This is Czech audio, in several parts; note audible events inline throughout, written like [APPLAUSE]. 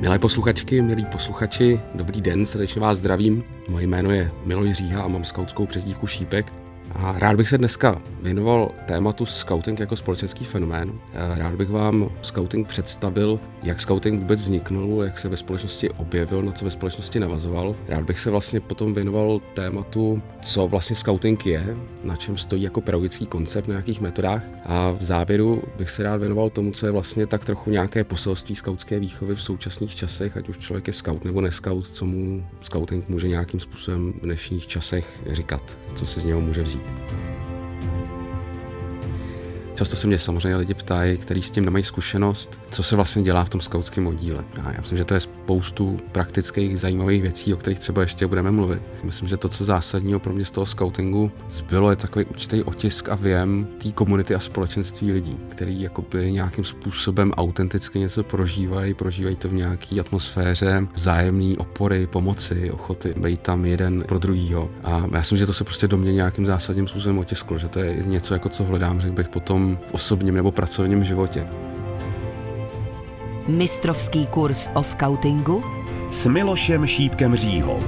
Milé posluchačky, milí posluchači, dobrý den, srdečně vás zdravím. Moje jméno je Miloš Říha a mám skautskou přezdívku Šípek. A rád bych se dneska věnoval tématu scouting jako společenský fenomén. Rád bych vám scouting představil, jak scouting vůbec vzniknul, jak se ve společnosti objevil, na co ve společnosti navazoval. Rád bych se vlastně potom věnoval tématu, co vlastně scouting je, na čem stojí jako pedagogický koncept, na jakých metodách. A v závěru bych se rád věnoval tomu, co je vlastně tak trochu nějaké poselství skautské výchovy v současných časech, ať už člověk je scout nebo neskaut, co mu scouting může nějakým způsobem v dnešních časech říkat, co se z něho může vzít. Často se mě samozřejmě lidi ptají, kteří s tím nemají zkušenost, co se vlastně dělá v tom skautském oddíle. Já myslím, že to je spoustu praktických zajímavých věcí, o kterých třeba ještě budeme mluvit. Myslím, že to, co zásadního pro mě z toho scoutingu zbylo, je takový určitý otisk a věm té komunity a společenství lidí, který jakoby nějakým způsobem autenticky něco prožívají, prožívají to v nějaké atmosféře vzájemné opory, pomoci, ochoty být tam jeden pro druhýho. A já myslím, že to se prostě do mě nějakým zásadním způsobem otisklo, že to je něco, jako co hledám, řekl bych potom v osobním nebo pracovním životě. Mistrovský kurz o skautingu s Milošem Šípkem Říhou.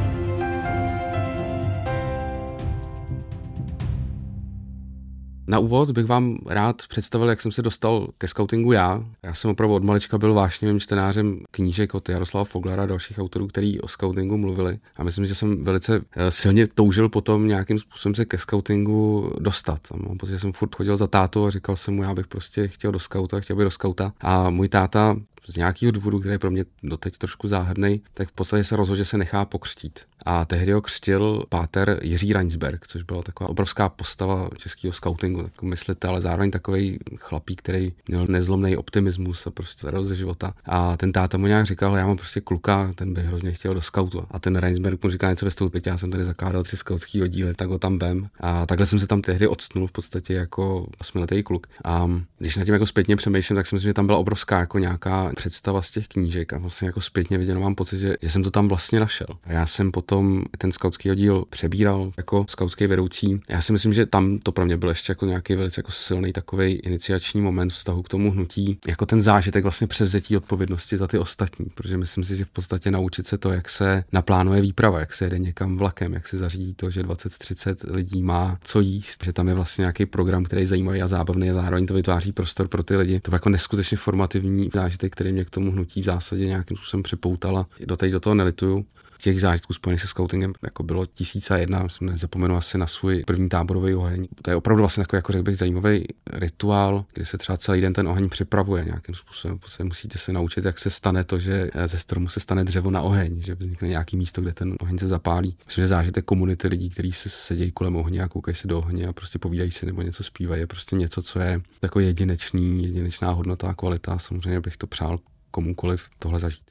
Na úvod bych vám rád představil, jak jsem se dostal ke scoutingu já. Já jsem opravdu od malička byl vášnivým čtenářem knížek od Jaroslava Foglera a dalších autorů, kteří o scoutingu mluvili. A myslím, že jsem velice eh, silně toužil potom nějakým způsobem se ke scoutingu dostat. A mám pocit, že jsem furt chodil za tátu a říkal jsem mu, já bych prostě chtěl do skauta, chtěl bych do skauta. A můj táta z nějakého důvodu, který je pro mě doteď trošku záhadný, tak v podstatě se rozhodl, že se nechá pokřtít. A tehdy ho křtil páter Jiří Reinsberg, což byla taková obrovská postava českého scoutingu, jako myslitel, ale zároveň takový chlapík, který měl nezlomný optimismus a prostě radost ze života. A ten táta mu nějak říkal, já mám prostě kluka, ten by hrozně chtěl do scoutu. A ten Reinsberg mu říká něco ve stoupit, já jsem tady zakládal tři skautský oddíly, tak ho tam vem. A takhle jsem se tam tehdy odstnul v podstatě jako osmiletý kluk. A když na tím jako zpětně přemýšlím, tak si myslím, že tam byla obrovská jako nějaká představa z těch knížek a vlastně jako zpětně viděno mám pocit, že, že jsem to tam vlastně našel. A já jsem potom ten skautský oddíl přebíral jako skautský vedoucí. Já si myslím, že tam to pro mě byl ještě jako nějaký velice jako silný takový iniciační moment vztahu k tomu hnutí, jako ten zážitek vlastně převzetí odpovědnosti za ty ostatní, protože myslím si, že v podstatě naučit se to, jak se naplánuje výprava, jak se jede někam vlakem, jak se zařídí to, že 20-30 lidí má co jíst, že tam je vlastně nějaký program, který je zajímavý a zábavný a zároveň to vytváří prostor pro ty lidi. To byl jako neskutečně formativní zážitek, který mě k tomu hnutí v zásadě nějakým způsobem připoutala. Doteď do toho nelituju těch zážitků spojených se scoutingem jako bylo tisíc a jedna, nezapomenu asi na svůj první táborový oheň. To je opravdu vlastně takový, jako řekl bych, zajímavý rituál, kdy se třeba celý den ten oheň připravuje nějakým způsobem. Prostě musíte se naučit, jak se stane to, že ze stromu se stane dřevo na oheň, že vznikne nějaký místo, kde ten oheň se zapálí. Myslím, že zážitek komunity lidí, kteří se sedějí kolem ohně a koukají se do ohně a prostě povídají si nebo něco zpívají, je prostě něco, co je jako jedinečný, jedinečná hodnota a kvalita. Samozřejmě bych to přál komukoliv tohle zažít.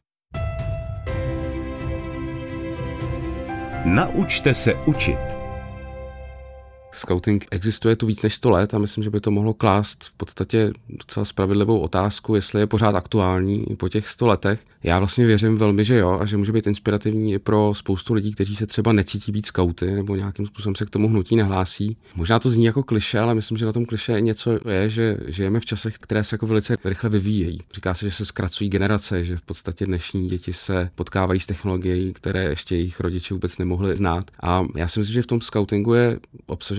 Naučte se učit. Scouting existuje tu víc než 100 let a myslím, že by to mohlo klást v podstatě docela spravedlivou otázku, jestli je pořád aktuální po těch 100 letech. Já vlastně věřím velmi, že jo a že může být inspirativní i pro spoustu lidí, kteří se třeba necítí být skauty nebo nějakým způsobem se k tomu hnutí nehlásí. Možná to zní jako kliše, ale myslím, že na tom kliše něco je, že žijeme v časech, které se jako velice rychle vyvíjejí. Říká se, že se zkracují generace, že v podstatě dnešní děti se potkávají s technologií, které ještě jejich rodiče vůbec nemohli znát. A já si myslím, že v tom scoutingu je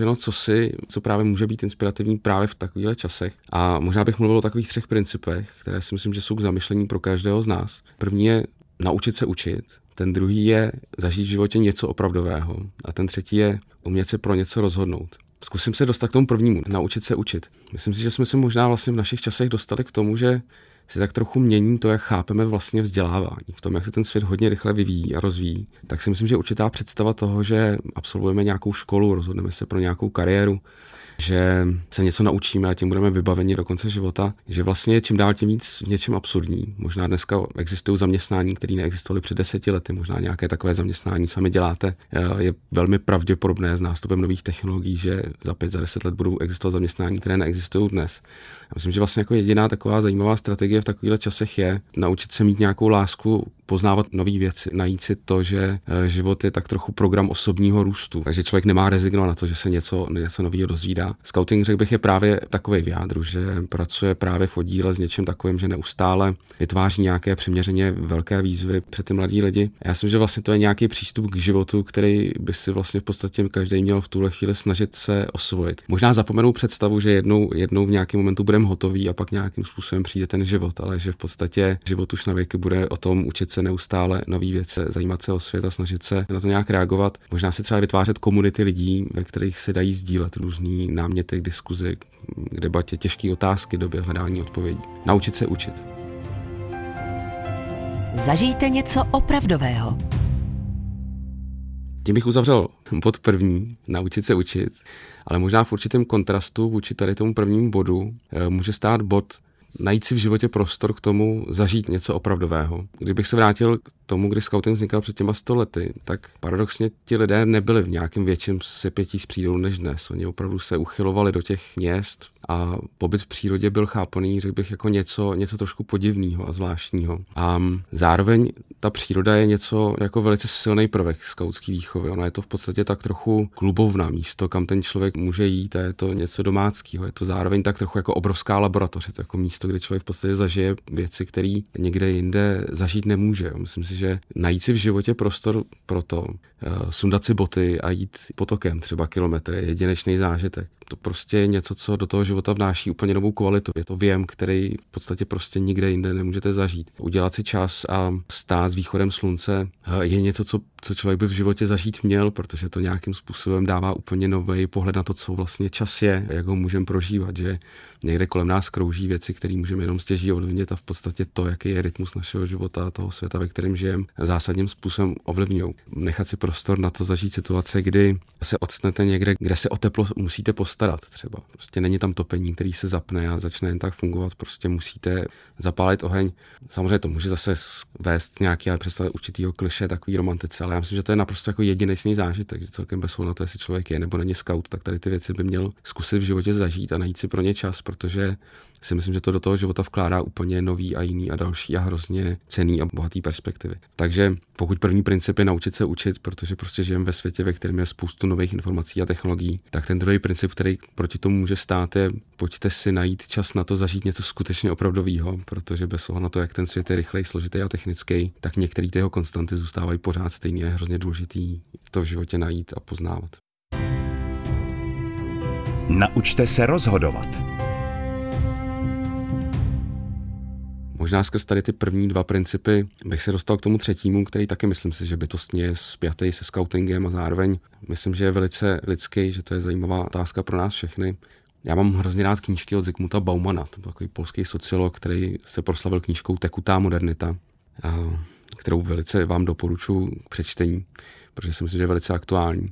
obsaženo co si, co právě může být inspirativní právě v takovýchhle časech. A možná bych mluvil o takových třech principech, které si myslím, že jsou k zamyšlení pro každého z nás. První je naučit se učit, ten druhý je zažít v životě něco opravdového a ten třetí je umět se pro něco rozhodnout. Zkusím se dostat k tomu prvnímu, naučit se učit. Myslím si, že jsme se možná vlastně v našich časech dostali k tomu, že se tak trochu mění to, jak chápeme vlastně vzdělávání. V tom, jak se ten svět hodně rychle vyvíjí a rozvíjí, tak si myslím, že určitá představa toho, že absolvujeme nějakou školu, rozhodneme se pro nějakou kariéru, že se něco naučíme a tím budeme vybaveni do konce života, že vlastně čím dál tím víc v něčem absurdní. Možná dneska existují zaměstnání, které neexistovaly před deseti lety, možná nějaké takové zaměstnání sami děláte. Eh, je velmi pravděpodobné s nástupem nových technologií, že za pět, za deset let budou existovat zaměstnání, které neexistují dnes. Já myslím, že vlastně jako jediná taková zajímavá strategie v takovýchhle časech je naučit se mít nějakou lásku poznávat nové věci, najít si to, že eh, život je tak trochu program osobního růstu, takže člověk nemá rezignovat na to, že se něco, něco nového dozvídá. Scouting, řekl bych, je právě takový v jádru, že pracuje právě v oddíle s něčím takovým, že neustále vytváří nějaké přiměřeně velké výzvy před ty mladí lidi. Já myslím, že vlastně to je nějaký přístup k životu, který by si vlastně v podstatě každý měl v tuhle chvíli snažit se osvojit. Možná zapomenou představu, že jednou, jednou v nějakém momentu budeme hotoví a pak nějakým způsobem přijde ten život, ale že v podstatě život už na věky bude o tom učit se neustále nové věci, zajímat se o svět a snažit se na to nějak reagovat. Možná si třeba vytvářet komunity lidí, ve kterých se dají sdílet různý náměty k diskuzi, k debatě, těžké otázky, době hledání odpovědí. Naučit se učit. Zažijte něco opravdového. Tím bych uzavřel bod první, naučit se učit, ale možná v určitém kontrastu vůči tady tomu prvnímu bodu eh, může stát bod najít si v životě prostor k tomu zažít něco opravdového. Kdybych se vrátil k tomu, kdy scouting vznikal před těma sto lety, tak paradoxně ti lidé nebyli v nějakém větším sepětí s přírodou než dnes. Oni opravdu se uchylovali do těch měst a pobyt v přírodě byl chápaný, řekl bych, jako něco, něco trošku podivného a zvláštního. A zároveň ta příroda je něco jako velice silný prvek skautský výchovy. Ona je to v podstatě tak trochu klubovná místo, kam ten člověk může jít a je to něco domáckého. Je to zároveň tak trochu jako obrovská laboratoř, je to jako místo, kde člověk v podstatě zažije věci, které někde jinde zažít nemůže. Myslím si, že najít si v životě prostor pro to, sundat si boty a jít potokem třeba kilometry je jedinečný zážitek. To prostě je něco, co do toho života vnáší úplně novou kvalitu. Je to věm, který v podstatě prostě nikde jinde nemůžete zažít. Udělat si čas a stát s východem slunce eh, je něco, co, co člověk by v životě zažít měl, protože to nějakým způsobem dává úplně nový pohled na to, co vlastně čas je, jak ho můžeme prožívat, že někde kolem nás krouží věci, které můžeme jenom stěží ovlivnit a v podstatě to, jaký je rytmus našeho života, toho světa, ve kterém žijeme, zásadním způsobem ovlivňují. Nechat si prostor na to zažít situace, kdy se odstnete někde, kde se o teplo musíte postarat třeba. Prostě není tam topení, který se zapne a začne jen tak fungovat. Prostě musíte zapálit oheň. Samozřejmě to může zase vést nějaký, ale představit určitýho kliše, takový romantice, ale já myslím, že to je naprosto jako jedinečný zážitek, že celkem bez na to, jestli člověk je nebo není scout, tak tady ty věci by měl zkusit v životě zažít a najít si pro ně čas, protože si myslím, že to do toho života vkládá úplně nový a jiný a další a hrozně cený a bohatý perspektivy. Takže pokud první princip je naučit se učit, protože prostě žijeme ve světě, ve kterém je spoustu nových informací a technologií, tak ten druhý princip, který proti tomu může stát, je pojďte si najít čas na to zažít něco skutečně opravdového, protože bez ohledu na to, jak ten svět je rychlej, složitý a technický, tak některé ty jeho konstanty zůstávají pořád stejně. Je hrozně důležitý to v životě najít a poznávat. Naučte se rozhodovat. Možná skrz tady ty první dva principy bych se dostal k tomu třetímu, který taky myslím si, že bytostně je spjatý se scoutingem a zároveň myslím, že je velice lidský, že to je zajímavá otázka pro nás všechny. Já mám hrozně rád knížky od Zygmunta Baumana, to byl takový polský sociolog, který se proslavil knížkou Tekutá modernita, kterou velice vám doporučuji k přečtení, protože si myslím, že je velice aktuální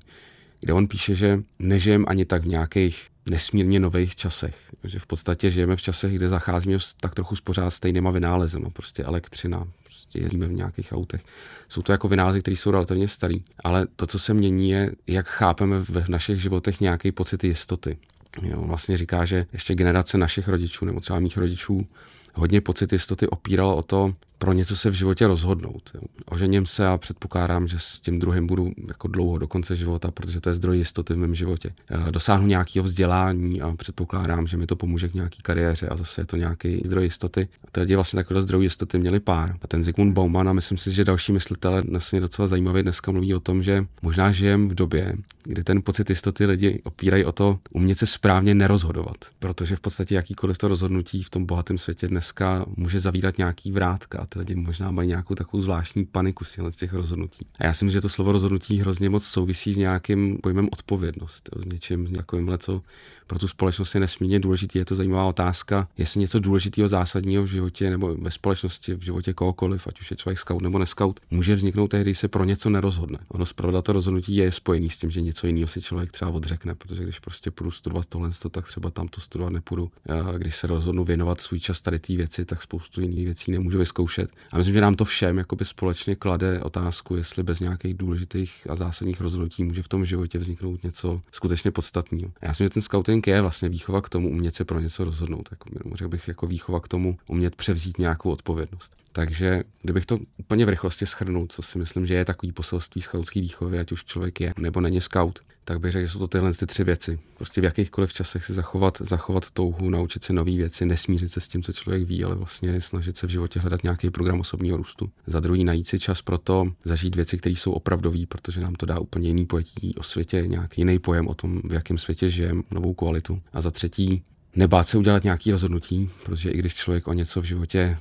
kde on píše, že nežijeme ani tak v nějakých nesmírně nových časech. Že v podstatě žijeme v časech, kde zacházíme tak trochu s pořád stejnýma vynálezy. No, prostě elektřina, prostě jezdíme v nějakých autech. Jsou to jako vynálezy, které jsou relativně starý. Ale to, co se mění, je, jak chápeme v našich životech nějaký pocit jistoty. Jo, vlastně říká, že ještě generace našich rodičů, nebo třeba mých rodičů, hodně pocit jistoty opíralo o to, pro něco se v životě rozhodnout. Ožením se a předpokládám, že s tím druhým budu jako dlouho do konce života, protože to je zdroj jistoty v mém životě. Eh, dosáhnu nějakého vzdělání a předpokládám, že mi to pomůže k nějaký kariéře a zase je to nějaký zdroj jistoty. A ty vlastně takové zdroj jistoty měli pár. A ten Zygmunt Bauman a myslím si, že další myslitelé dnes je docela zajímavý dneska mluví o tom, že možná žijeme v době, kdy ten pocit jistoty lidi opírají o to umět se správně nerozhodovat. Protože v podstatě jakýkoliv to rozhodnutí v tom bohatém světě dneska může zavírat nějaký vrátka ty lidi možná mají nějakou takovou zvláštní paniku z těch rozhodnutí. A já si myslím, že to slovo rozhodnutí hrozně moc souvisí s nějakým pojmem odpovědnost, s něčím, s nějakým co pro tu společnost je nesmírně důležitý. Je to zajímavá otázka, jestli něco důležitého, zásadního v životě nebo ve společnosti, v životě kohokoliv, ať už je člověk scout nebo neskaut, může vzniknout tehdy, když se pro něco nerozhodne. Ono zpravda to rozhodnutí je spojený s tím, že něco jiného si člověk třeba odřekne, protože když prostě půjdu studovat tohle, tak třeba tam to studovat nepůjdu. A když se rozhodnu věnovat svůj čas tady té věci, tak spoustu jiných věcí nemůžu vyzkoušet zkoušet. A myslím, že nám to všem společně klade otázku, jestli bez nějakých důležitých a zásadních rozhodnutí může v tom životě vzniknout něco skutečně podstatného. Já si myslím, že ten scouting je vlastně výchova k tomu umět se pro něco rozhodnout. Jako, řekl bych jako výchova k tomu umět převzít nějakou odpovědnost. Takže kdybych to úplně v rychlosti schrnul, co si myslím, že je takový poselství skautské výchovy, ať už člověk je nebo není scout, tak bych řekl, že jsou to tyhle ty tři věci. Prostě v jakýchkoliv časech si zachovat, zachovat touhu, naučit se nové věci, nesmířit se s tím, co člověk ví, ale vlastně snažit se v životě hledat nějaký program osobního růstu. Za druhý najít si čas pro to zažít věci, které jsou opravdové, protože nám to dá úplně jiný pojetí o světě, nějaký jiný pojem o tom, v jakém světě žijeme, novou kvalitu. A za třetí nebát se udělat nějaký rozhodnutí, protože i když člověk o něco v životě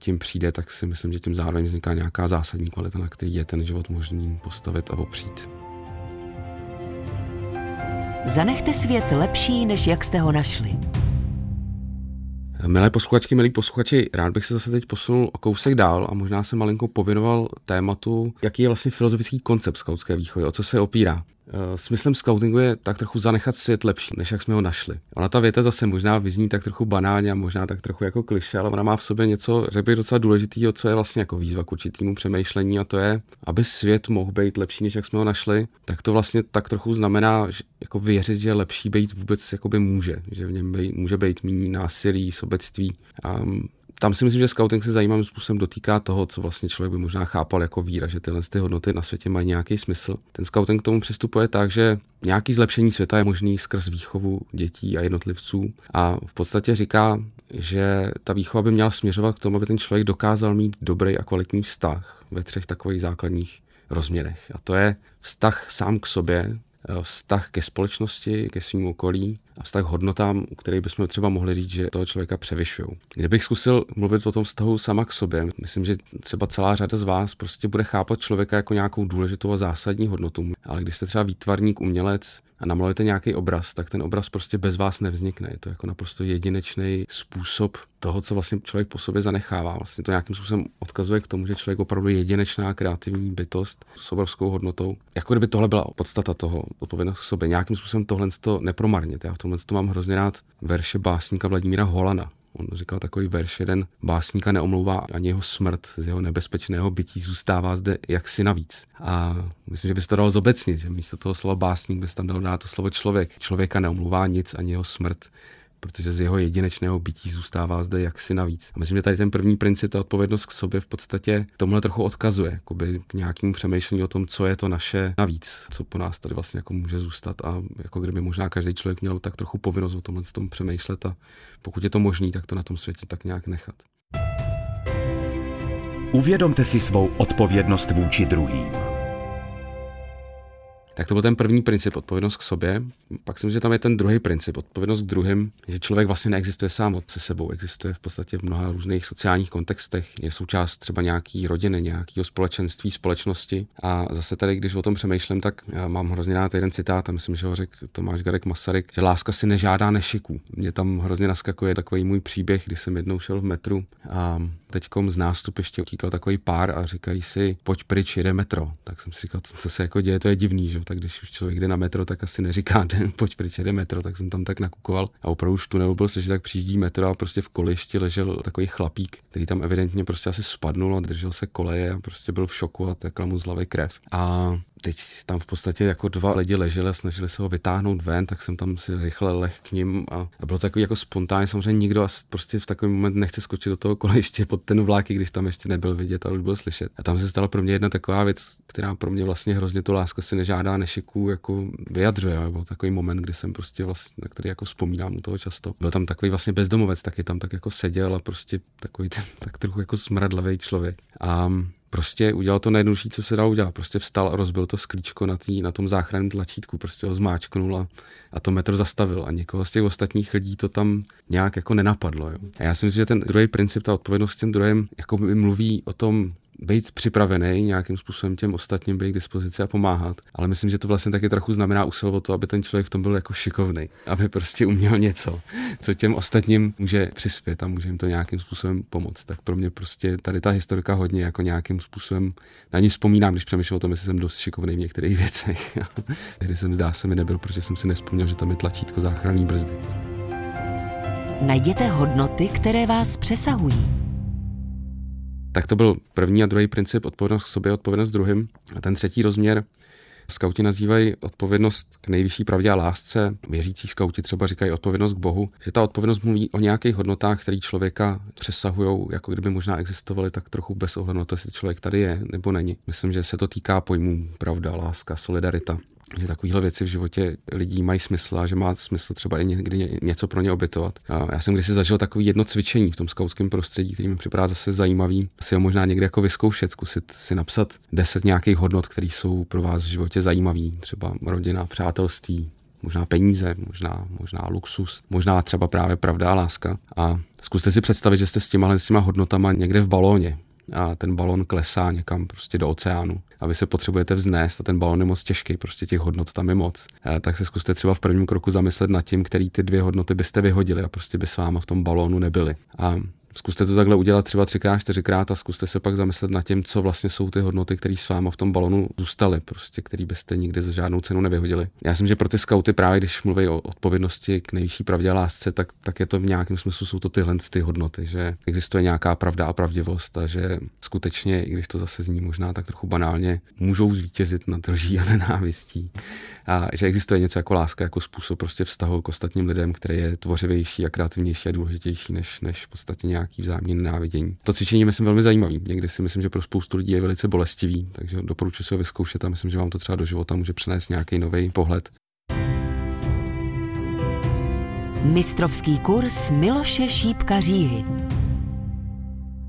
tím přijde, tak si myslím, že tím zároveň vzniká nějaká zásadní kvalita, na který je ten život možný postavit a opřít. Zanechte svět lepší, než jak jste ho našli. Milé posluchačky, milí posluchači, rád bych se zase teď posunul o kousek dál a možná se malinko pověnoval tématu, jaký je vlastně filozofický koncept skautské výchovy, o co se opírá. Eh, smyslem scoutingu je tak trochu zanechat svět lepší, než jak jsme ho našli. Ona ta věta zase možná vyzní tak trochu banálně a možná tak trochu jako kliše, ale ona má v sobě něco, že by docela důležitého, co je vlastně jako výzva k určitému přemýšlení a to je, aby svět mohl být lepší, než jak jsme ho našli, tak to vlastně tak trochu znamená že jako věřit, že lepší být vůbec jakoby může, že v něm být, může být méně násilí, sobectví. A tam si myslím, že scouting se zajímavým způsobem dotýká toho, co vlastně člověk by možná chápal jako víra, že tyhle ty hodnoty na světě mají nějaký smysl. Ten scouting k tomu přistupuje tak, že nějaký zlepšení světa je možný skrz výchovu dětí a jednotlivců a v podstatě říká, že ta výchova by měla směřovat k tomu, aby ten člověk dokázal mít dobrý a kvalitní vztah ve třech takových základních rozměrech. A to je vztah sám k sobě, vztah ke společnosti, ke svým okolí a vztah hodnotám, u kterých bychom třeba mohli říct, že toho člověka převyšují. Kdybych zkusil mluvit o tom vztahu sama k sobě, myslím, že třeba celá řada z vás prostě bude chápat člověka jako nějakou důležitou a zásadní hodnotu. Ale když jste třeba výtvarník, umělec, a namalujete nějaký obraz, tak ten obraz prostě bez vás nevznikne. Je to jako naprosto jedinečný způsob toho, co vlastně člověk po sobě zanechává. Vlastně to nějakým způsobem odkazuje k tomu, že člověk opravdu je jedinečná kreativní bytost s obrovskou hodnotou. Jako kdyby tohle byla podstata toho, odpovědnost k sobě. Nějakým způsobem tohle to nepromarnit. Já v tomhle to mám hrozně rád verše básníka Vladimíra Holana, On říkal takový verš, jeden básníka neomlouvá ani jeho smrt z jeho nebezpečného bytí zůstává zde jaksi navíc. A myslím, že by se to dalo zobecnit, že místo toho slova básník by se tam dalo dát to slovo člověk. Člověka neomlouvá nic, ani jeho smrt protože z jeho jedinečného bytí zůstává zde jaksi navíc. A myslím, že tady ten první princip, ta odpovědnost k sobě v podstatě tomhle trochu odkazuje jakoby k nějakému přemýšlení o tom, co je to naše navíc, co po nás tady vlastně jako může zůstat a jako kdyby možná každý člověk měl tak trochu povinnost o tomhle tom přemýšlet a pokud je to možné, tak to na tom světě tak nějak nechat. Uvědomte si svou odpovědnost vůči druhým. Tak to byl ten první princip, odpovědnost k sobě. Pak si myslím, že tam je ten druhý princip, odpovědnost k druhým, že člověk vlastně neexistuje sám od se sebou, existuje v podstatě v mnoha různých sociálních kontextech, je součást třeba nějaký rodiny, nějakého společenství, společnosti. A zase tady, když o tom přemýšlím, tak já mám hrozně rád jeden citát, a myslím, že ho řekl Tomáš Garek Masaryk, že láska si nežádá nešiků. Mě tam hrozně naskakuje takový můj příběh, když jsem jednou šel v metru a teďkom z nástupiště utíkal takový pár a říkají si, pojď pryč, jede metro. Tak jsem si říkal, co se jako děje, to je divný, že? Tak když už člověk jde na metro, tak asi neříká, [LAUGHS] pojď pryč, jede metro, tak jsem tam tak nakukoval. A opravdu už tu nebyl že tak přijíždí metro a prostě v kolišti ležel takový chlapík, který tam evidentně prostě asi spadnul a držel se koleje a prostě byl v šoku a tekla mu z hlavy krev. A teď tam v podstatě jako dva lidi leželi a snažili se ho vytáhnout ven, tak jsem tam si rychle leh k ním a, a bylo takový jako spontánně, samozřejmě nikdo prostě v takový moment nechce skočit do toho kolejiště pod ten vlák, když tam ještě nebyl vidět, ale už byl slyšet. A tam se stala pro mě jedna taková věc, která pro mě vlastně hrozně to láska si nežádá nešiku jako vyjadřuje. Byl takový moment, kdy jsem prostě vlastně, na který jako vzpomínám u toho často. Byl tam takový vlastně bezdomovec, taky tam tak jako seděl a prostě takový ten, tak trochu jako smradlavý člověk. A prostě udělal to nejjednodušší, co se dalo udělat. Prostě vstal a rozbil to sklíčko na, tý, na tom záchranném tlačítku, prostě ho zmáčknul a, a to metro zastavil. A někoho z těch ostatních lidí to tam nějak jako nenapadlo. Jo. A já si myslím, že ten druhý princip, ta odpovědnost těm druhým, jako by mluví o tom, být připravený nějakým způsobem těm ostatním být k dispozici a pomáhat. Ale myslím, že to vlastně taky trochu znamená usilovat to, aby ten člověk v tom byl jako šikovný, aby prostě uměl něco, co těm ostatním může přispět a může jim to nějakým způsobem pomoct. Tak pro mě prostě tady ta historika hodně jako nějakým způsobem na ní vzpomínám, když přemýšlím o tom, jestli jsem dost šikovný v některých věcech. [LAUGHS] Tehdy jsem zdá se mi nebyl, protože jsem si nespomněl, že tam je tlačítko záchranný brzdy. Najděte hodnoty, které vás přesahují Tak to byl první a druhý princip, odpovědnost k sobě, odpovědnost druhým. A ten třetí rozměr Skauti nazývají odpovědnost k nejvyšší pravdě a lásce. Věřící skauti třeba říkají odpovědnost k Bohu, že ta odpovědnost mluví o nějakých hodnotách, které člověka přesahují, jako kdyby možná existovaly tak trochu bez ohledu na to, jestli člověk tady je nebo není. Myslím, že se to týká pojmů pravda, láska, solidarita že takovéhle věci v životě lidí mají smysl a že má smysl třeba i někdy něco pro ně obětovat. A já jsem kdysi zažil takový jedno cvičení v tom skautském prostředí, který mi připadá zase zajímavý. Si ho možná někde jako vyzkoušet, zkusit si napsat deset nějakých hodnot, které jsou pro vás v životě zajímavé. Třeba rodina, přátelství, možná peníze, možná, možná luxus, možná třeba právě pravda a láska. A zkuste si představit, že jste s těma, s těma hodnotama někde v balóně a ten balon klesá někam prostě do oceánu a vy se potřebujete vznést a ten balon je moc těžký, prostě těch hodnot tam je moc. A tak se zkuste třeba v prvním kroku zamyslet nad tím, který ty dvě hodnoty byste vyhodili a prostě by s váma v tom balónu nebyly. A Zkuste to takhle udělat třeba třikrát, čtyřikrát a zkuste se pak zamyslet nad tím, co vlastně jsou ty hodnoty, které s váma v tom balonu zůstaly, prostě, který byste nikdy za žádnou cenu nevyhodili. Já myslím, že pro ty skauty právě, když mluví o odpovědnosti k nejvyšší pravdě a lásce, tak, tak je to v nějakém smyslu, jsou to tyhle ty hodnoty, že existuje nějaká pravda a pravdivost a že skutečně, i když to zase zní možná tak trochu banálně, můžou zvítězit nad lží a nenávistí. A že existuje něco jako láska, jako způsob prostě vztahu k ostatním lidem, který je tvořivější a kreativnější a důležitější než, než v podstatě nějaký vzájemný nenávidění. To cvičení je, myslím, velmi zajímavý. Někdy si myslím, že pro spoustu lidí je velice bolestivý, takže doporučuji si ho vyzkoušet a myslím, že vám to třeba do života může přinést nějaký nový pohled. Mistrovský kurz Miloše Šípka Říhy.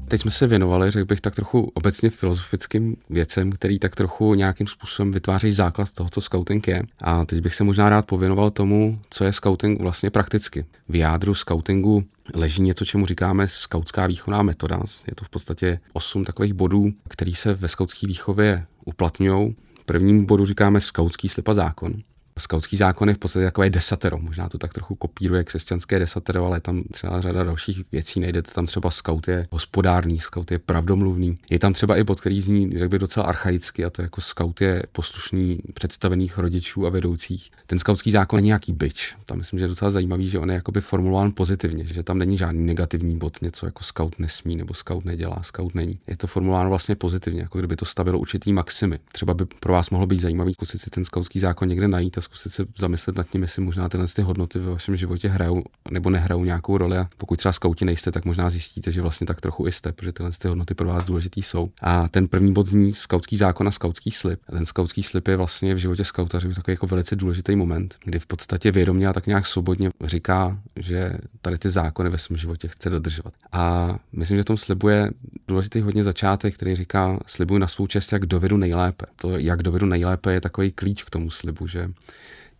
Teď jsme se věnovali, řekl bych, tak trochu obecně filozofickým věcem, který tak trochu nějakým způsobem vytváří základ toho, co scouting je. A teď bych se možná rád pověnoval tomu, co je scouting vlastně prakticky. V jádru scoutingu leží něco, čemu říkáme skautská výchovná metoda. Je to v podstatě osm takových bodů, který se ve skautské výchově uplatňují. Prvním bodu říkáme skautský slib a zákon. Skautský zákon je v podstatě takové desatero. Možná to tak trochu kopíruje křesťanské desatero, ale je tam třeba řada dalších věcí. Najdete tam třeba skaut je hospodárný, skaut je pravdomluvný. Je tam třeba i bod, který zní, řekl bych, docela archaicky, a to jako skaut je poslušný představených rodičů a vedoucích. Ten skautský zákon je nějaký byč. Tam myslím, že je docela zajímavý, že on je jakoby formulován pozitivně, že tam není žádný negativní bod, něco jako skaut nesmí nebo skaut nedělá, skaut není. Je to formulováno vlastně pozitivně, jako kdyby to stavilo určitý maximy. Třeba by pro vás mohlo být zajímavý zkusit si ten skautský zákon někde najít a zkusit se zamyslet nad tím, jestli možná tyhle ty hodnoty ve vašem životě hrajou nebo nehrajou nějakou roli. A pokud třeba skauti nejste, tak možná zjistíte, že vlastně tak trochu jste, protože tyhle ty hodnoty pro vás důležitý jsou. A ten první bod zní skautský zákon a skautský slib. A ten skautský slib je vlastně v životě skautařů takový jako velice důležitý moment, kdy v podstatě vědomě a tak nějak svobodně říká, že tady ty zákony ve svém životě chce dodržovat. A myslím, že v tom slibuje důležitý hodně začátek, který říká, slibuji na svou čest, jak dovedu nejlépe. To, jak dovedu nejlépe, je takový klíč k tomu slibu, že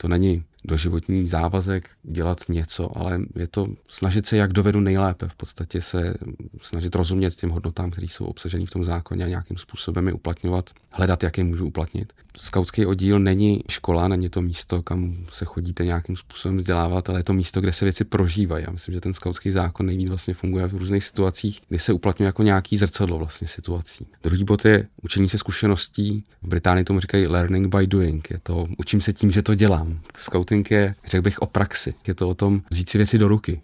to není doživotní závazek dělat něco, ale je to snažit se, jak dovedu nejlépe, v podstatě se snažit rozumět těm hodnotám, které jsou obsaženy v tom zákoně a nějakým způsobem je uplatňovat, hledat, jak je můžu uplatnit. Skautský oddíl není škola, není to místo, kam se chodíte nějakým způsobem vzdělávat, ale je to místo, kde se věci prožívají. Já myslím, že ten skautský zákon nejvíc vlastně funguje v různých situacích, kdy se uplatňuje jako nějaký zrcadlo vlastně situací. Druhý bod je učení se zkušeností. V Británii tomu říkají learning by doing. Je to učím se tím, že to dělám. Scouting je, řekl bych, o praxi. Je to o tom vzít si věci do ruky.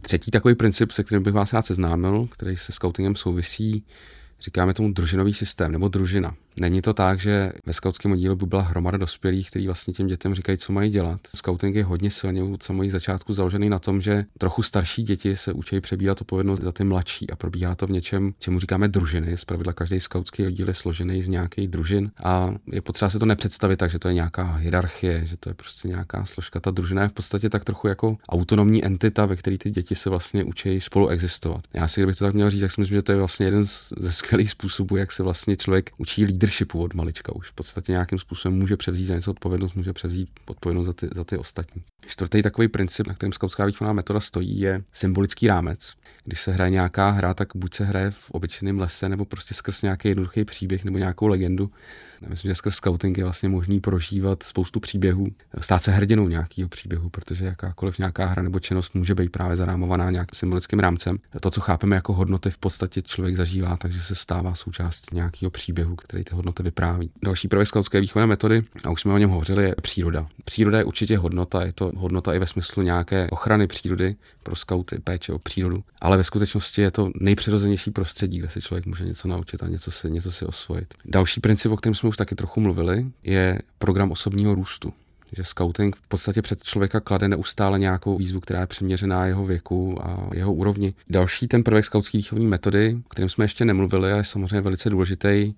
Třetí takový princip, se kterým bych vás rád seznámil, který se scoutingem souvisí, říkáme tomu družinový systém nebo družina. Není to tak, že ve skautském oddílu by byla hromada dospělých, kteří vlastně těm dětem říkají, co mají dělat. Scouting je hodně silně od samého začátku založený na tom, že trochu starší děti se učí přebírat odpovědnost za ty mladší a probíhá to v něčem, čemu říkáme družiny. Zpravidla každý skautský oddíl je složený z nějakých družin a je potřeba se to nepředstavit tak, že to je nějaká hierarchie, že to je prostě nějaká složka. Ta družina je v podstatě tak trochu jako autonomní entita, ve které ty děti se vlastně učí spolu existovat. Já si, kdybych to tak měl říct, tak si myslím, že to je vlastně jeden ze skvělých způsobů, jak se vlastně člověk učí lídr leadershipu od malička. Už v podstatě nějakým způsobem může převzít za něco odpovědnost, může převzít odpovědnost za ty, za ty ostatní. Čtvrtý takový princip, na kterém skautská výchovná metoda stojí, je symbolický rámec. Když se hraje nějaká hra, tak buď se hraje v obyčejném lese, nebo prostě skrz nějaký jednoduchý příběh nebo nějakou legendu. Myslím, že skrz scouting je vlastně možný prožívat spoustu příběhů, stát se hrdinou nějakého příběhu, protože jakákoliv nějaká hra nebo činnost může být právě zarámovaná nějakým symbolickým rámcem. To, co chápeme jako hodnoty, v podstatě člověk zažívá, takže se stává součástí nějakého příběhu, který ty hodnoty vypráví. Další prvek skautské výchovné metody, a už jsme o něm hovořili, je příroda. Příroda je určitě hodnota, je to hodnota i ve smyslu nějaké ochrany přírody pro skauty, péče o přírodu, ale ve skutečnosti je to nejpřirozenější prostředí, kde se člověk může něco naučit a něco si, něco si osvojit. Další princip, o kterém jsme už taky trochu mluvili, je program osobního růstu že scouting v podstatě před člověka klade neustále nějakou výzvu, která je přiměřená jeho věku a jeho úrovni. Další ten prvek skautské výchovní metody, o kterém jsme ještě nemluvili a je samozřejmě velice důležitý,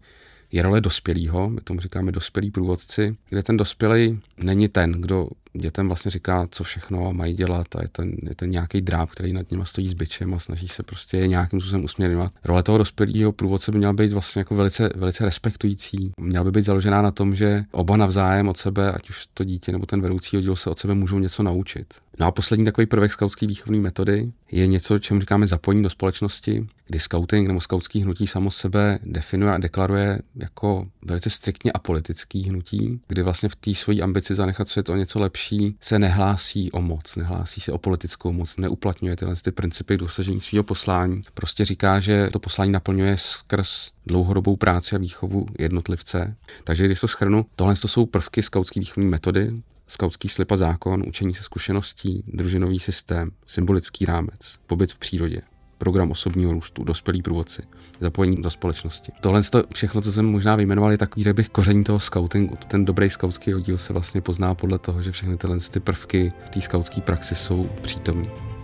je role dospělého, my tomu říkáme dospělí průvodci, kde ten dospělý není ten, kdo dětem vlastně říká, co všechno mají dělat a je ten, je ten nějaký dráb, který nad nimi stojí s byčem a snaží se prostě je nějakým způsobem usměrňovat. Role toho dospělého průvodce by měla být vlastně jako velice, velice respektující. Měla by být založená na tom, že oba navzájem od sebe, ať už to dítě nebo ten vedoucí oddíl se od sebe můžou něco naučit. No a poslední takový prvek skautské výchovné metody je něco, čemu říkáme zapojení do společnosti, kdy scouting nebo skautský hnutí samo sebe definuje a deklaruje jako velice striktně apolitický hnutí, kdy vlastně v té své ambici zanechat svět o něco lepší se nehlásí o moc, nehlásí se o politickou moc, neuplatňuje tyhle ty principy k dosažení svého poslání. Prostě říká, že to poslání naplňuje skrz dlouhodobou práci a výchovu jednotlivce. Takže když to schrnu, tohle to jsou prvky skautské výchovní metody, skautský slip a zákon, učení se zkušeností, družinový systém, symbolický rámec, pobyt v přírodě, program osobního růstu, dospělí průvodci, zapojení do společnosti. Tohle to všechno, co jsem možná vyjmenoval, je takový, řekl bych, koření toho scoutingu. Ten dobrý skautský oddíl se vlastně pozná podle toho, že všechny tyhle ty prvky té skautské praxi jsou přítomné.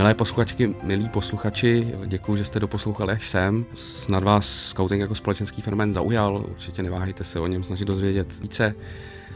Milé posluchačky, milí posluchači, děkuji, že jste doposlouchali až sem. Snad vás scouting jako společenský fenomén zaujal, určitě neváhejte se o něm snažit dozvědět více.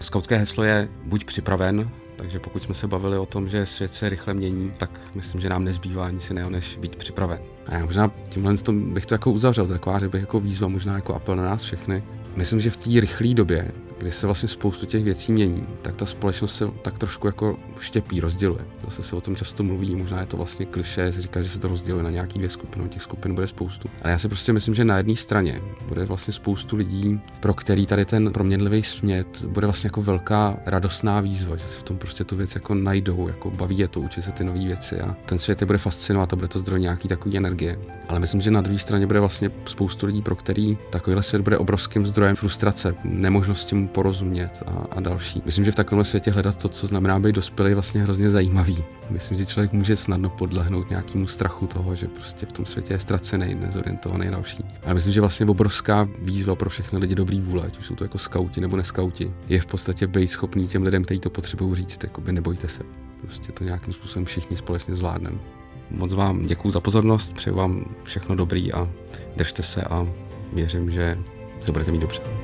Skautské heslo je buď připraven, takže pokud jsme se bavili o tom, že svět se rychle mění, tak myslím, že nám nezbývá nic jiného, než být připraven. A já možná tímhle bych to jako uzavřel, taková, že bych jako výzva, možná jako apel na nás všechny. Myslím, že v té rychlé době, kdy se vlastně spoustu těch věcí mění, tak ta společnost se tak trošku jako štěpí, rozděluje. Zase se o tom často mluví, možná je to vlastně kliše, se říká, že se to rozděluje na nějaký dvě skupiny, těch skupin bude spoustu. Ale já si prostě myslím, že na jedné straně bude vlastně spoustu lidí, pro který tady ten proměnlivý smět bude vlastně jako velká radostná výzva, že si v tom prostě tu věc jako najdou, jako baví je to, učit se ty nové věci a ten svět je bude fascinovat a bude to zdroj nějaký takový energie. Ale myslím, že na druhé straně bude vlastně spoustu lidí, pro který takovýhle svět bude obrovským zdrojem frustrace, nemožnosti porozumět a, a další. Myslím, že v takovém světě hledat to, co znamená být dospělý, je vlastně hrozně zajímavý. Myslím, že člověk může snadno podlehnout nějakému strachu toho, že prostě v tom světě je ztracený, nezorientovaný další. Ale myslím, že vlastně obrovská výzva pro všechny lidi dobrý vůle, ať už jsou to jako skauti nebo neskauti, je v podstatě být schopný těm lidem, kteří to potřebují říct, jakoby nebojte se. Prostě to nějakým způsobem všichni společně zvládneme. Moc vám děkuji za pozornost, přeju vám všechno dobrý a držte se a věřím, že se budete mít dobře.